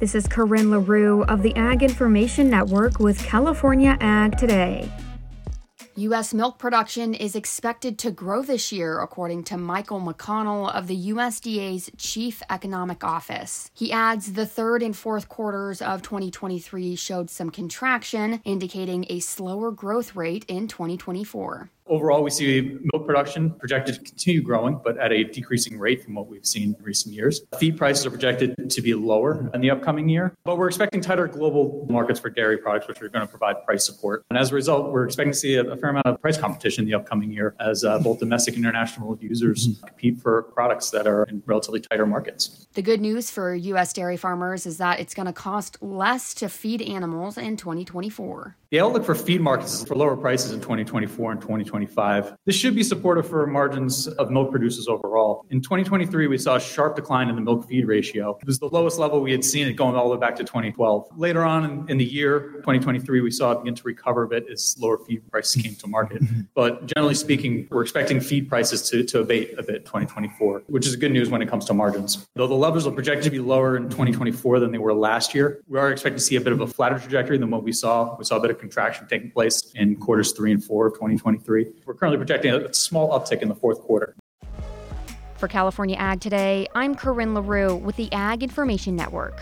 This is Corinne LaRue of the Ag Information Network with California Ag Today. U.S. milk production is expected to grow this year, according to Michael McConnell of the USDA's Chief Economic Office. He adds the third and fourth quarters of 2023 showed some contraction, indicating a slower growth rate in 2024. Overall, we see milk production projected to continue growing, but at a decreasing rate from what we've seen in recent years. Feed prices are projected to be lower in the upcoming year, but we're expecting tighter global markets for dairy products, which are going to provide price support. And as a result, we're expecting to see a, fair amount of price competition in the upcoming year as uh, both domestic and international users compete for products that are in relatively tighter markets. The good news for U.S. dairy farmers is that it's going to cost less to feed animals in 2024. The outlook for feed markets is for lower prices in 2024 and 2025. This should be supportive for margins of milk producers overall. In 2023, we saw a sharp decline in the milk feed ratio. It was the lowest level we had seen it going all the way back to 2012. Later on in, in the year, 2023, we saw it begin to recover a bit as lower feed prices came to market. Mm-hmm. but generally speaking, we're expecting feed prices to, to abate a bit in 2024, which is good news when it comes to margins. Though the levels are projected to be lower in 2024 than they were last year, we are expecting to see a bit of a flatter trajectory than what we saw. We saw a bit of contraction taking place in quarters three and four of 2023. We're currently projecting a small uptick in the fourth quarter. For California Ag Today, I'm Corinne LaRue with the Ag Information Network.